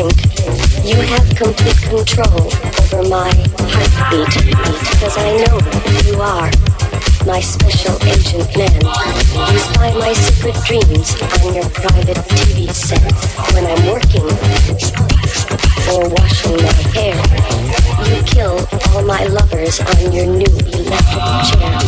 drink, you have complete control over my heartbeat because I know you are my special agent man. You spy my secret dreams on your private TV set. When I'm working or washing my hair, you kill all my lovers on your new electric chair.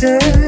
said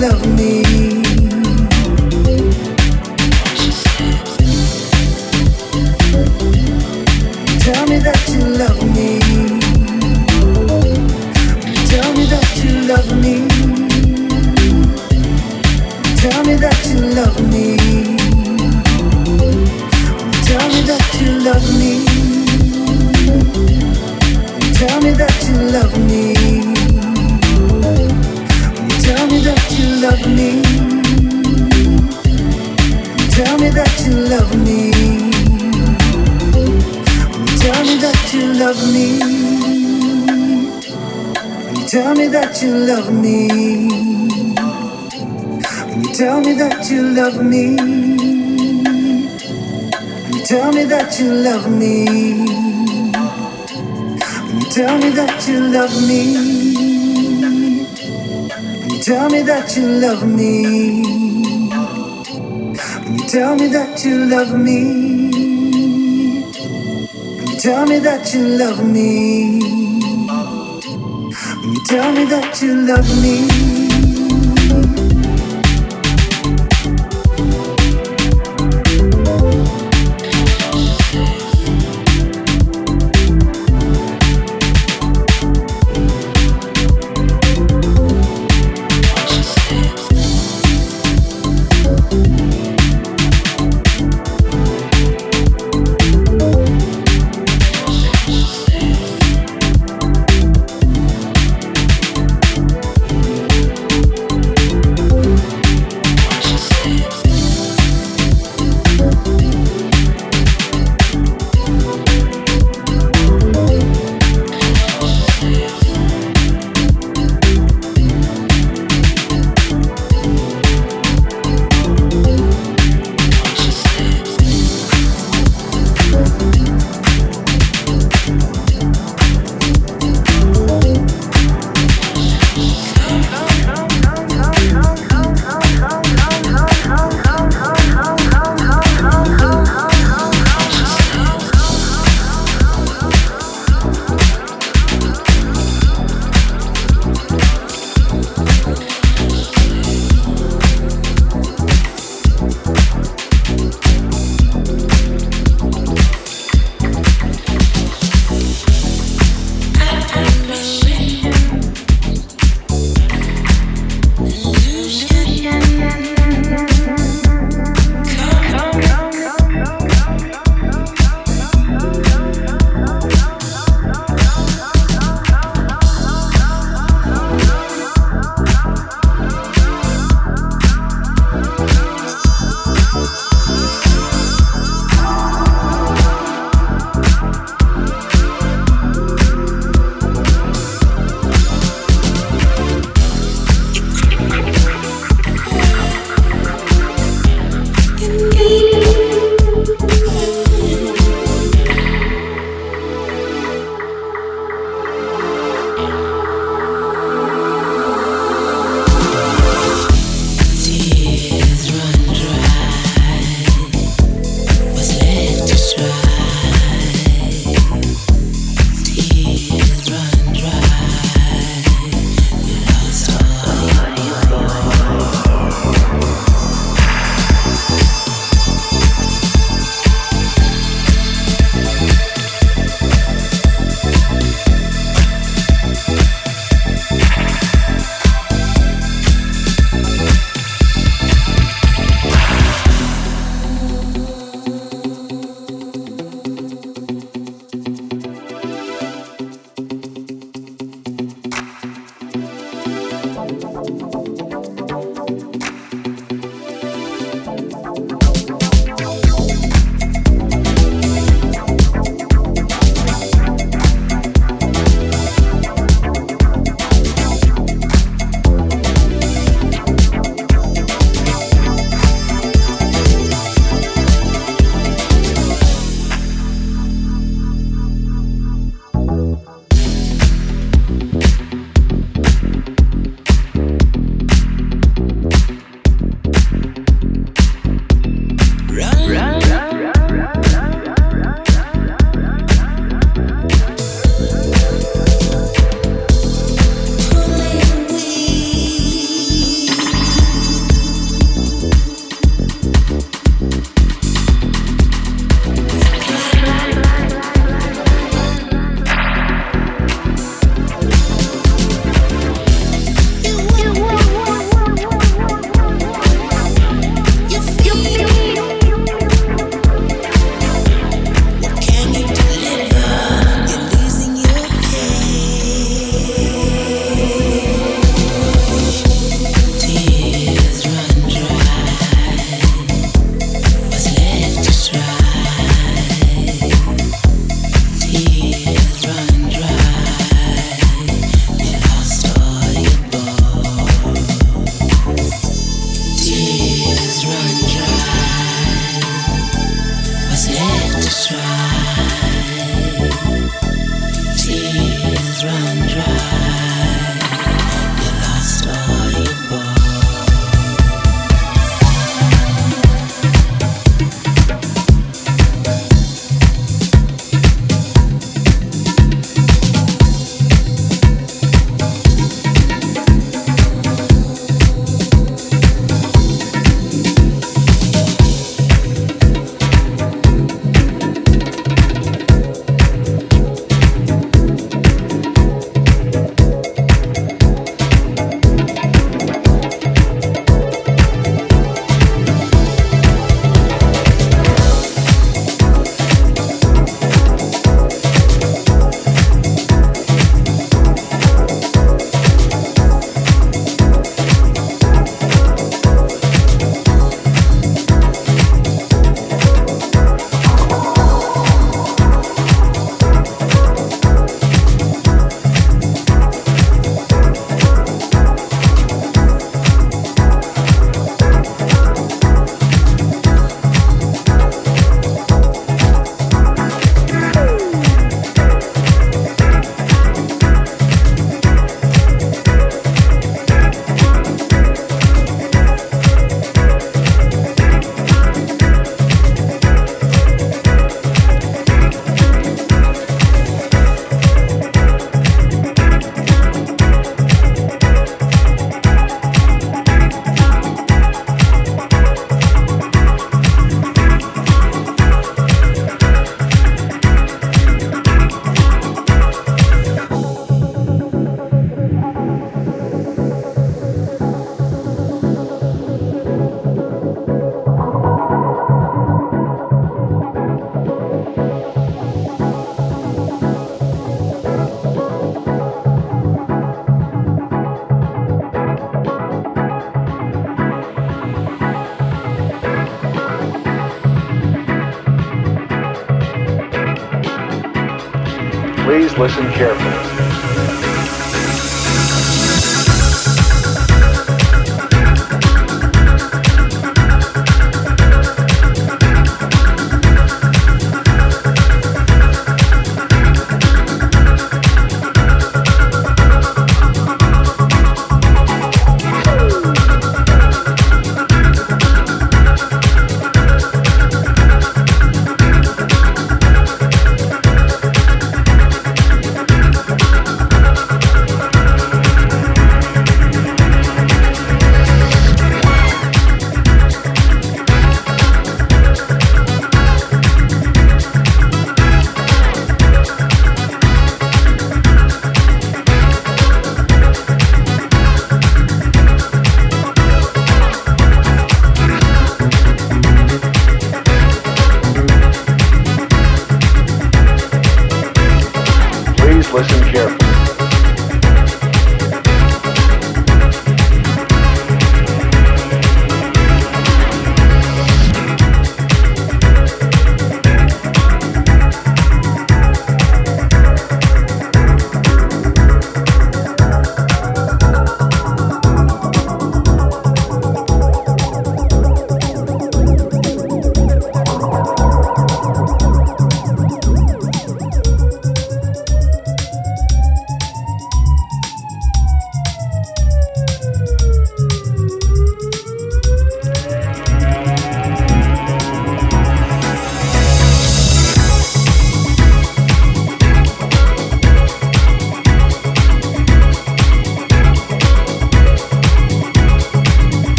love me. love me. You tell me that you love me. You tell me that you love me. You tell me that you love me. You tell me that you love me. Listen carefully.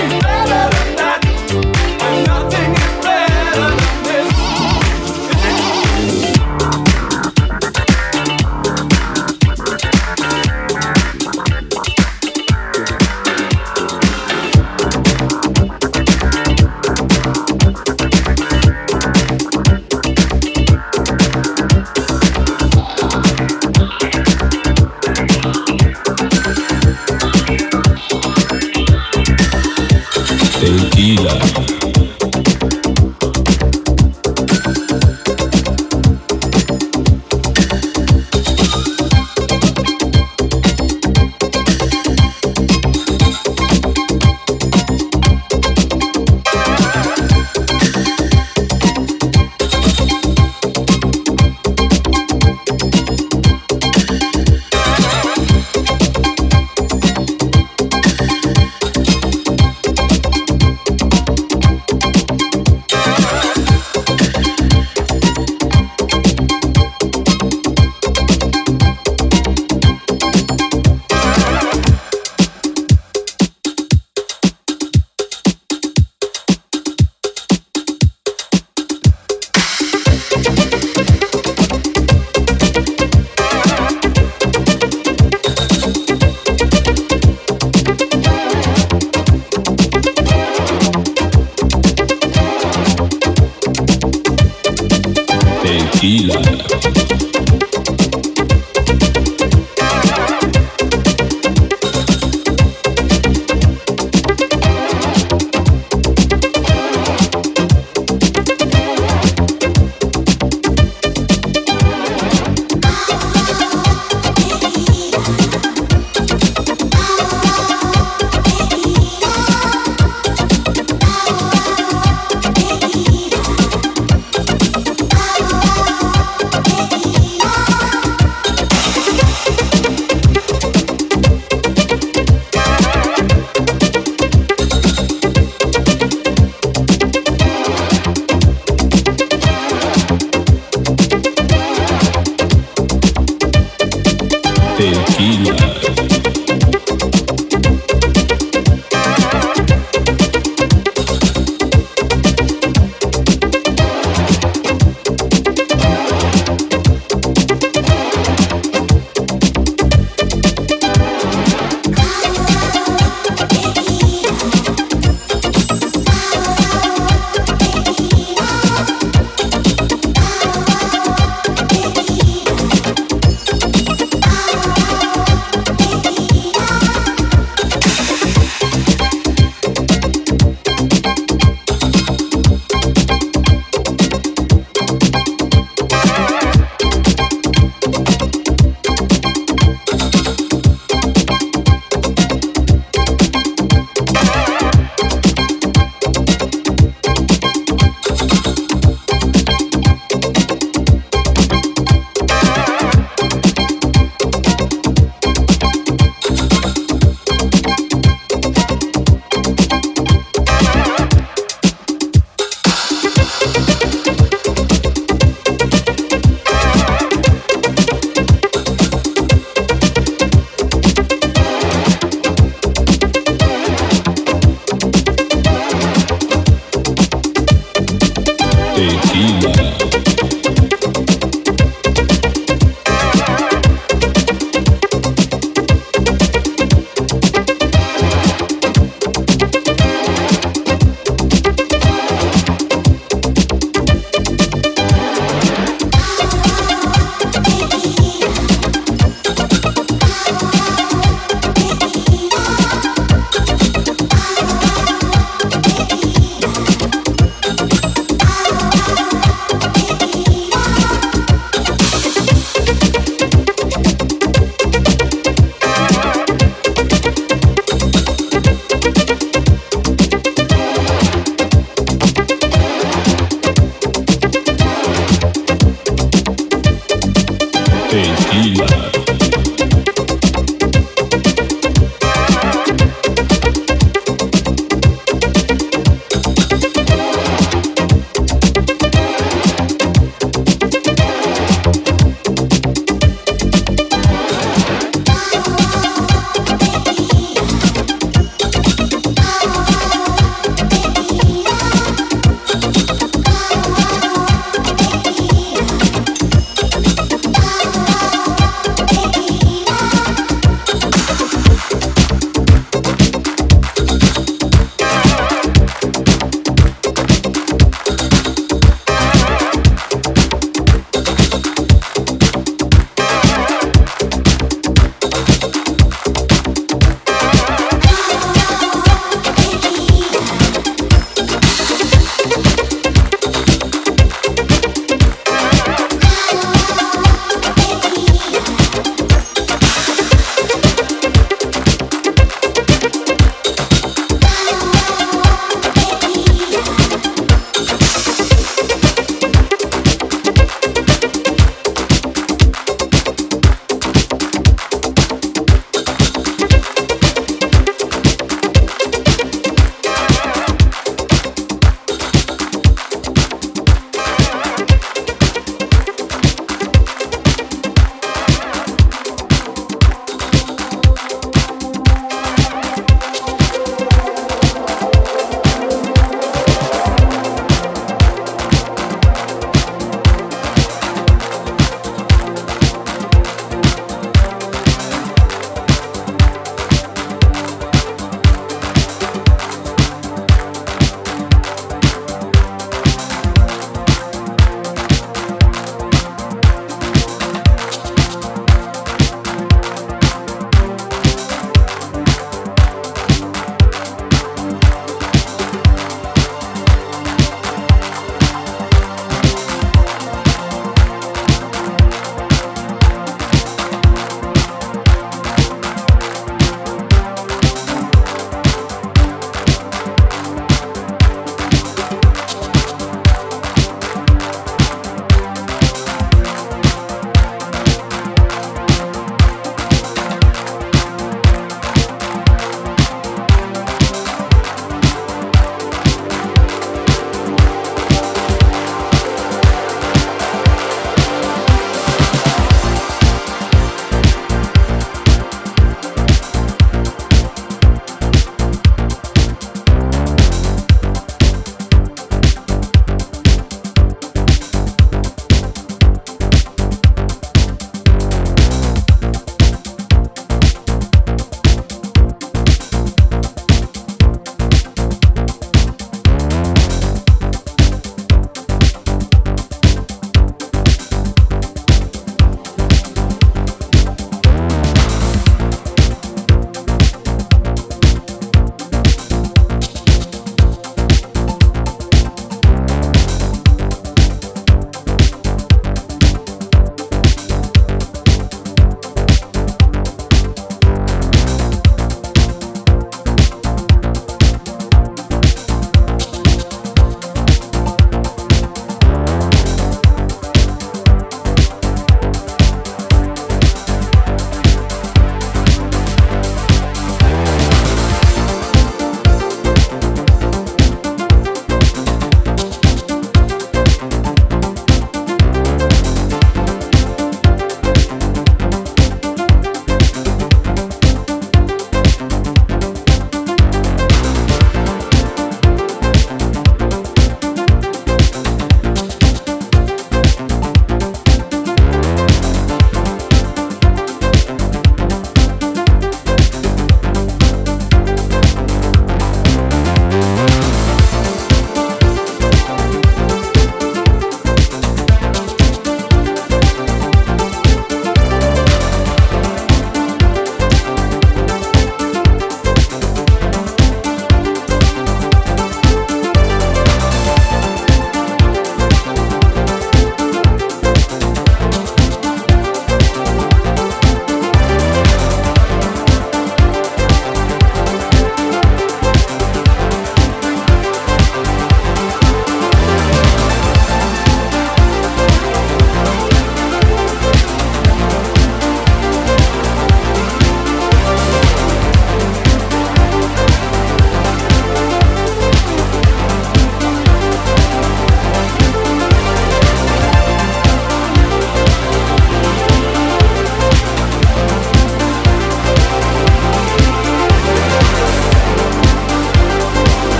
to be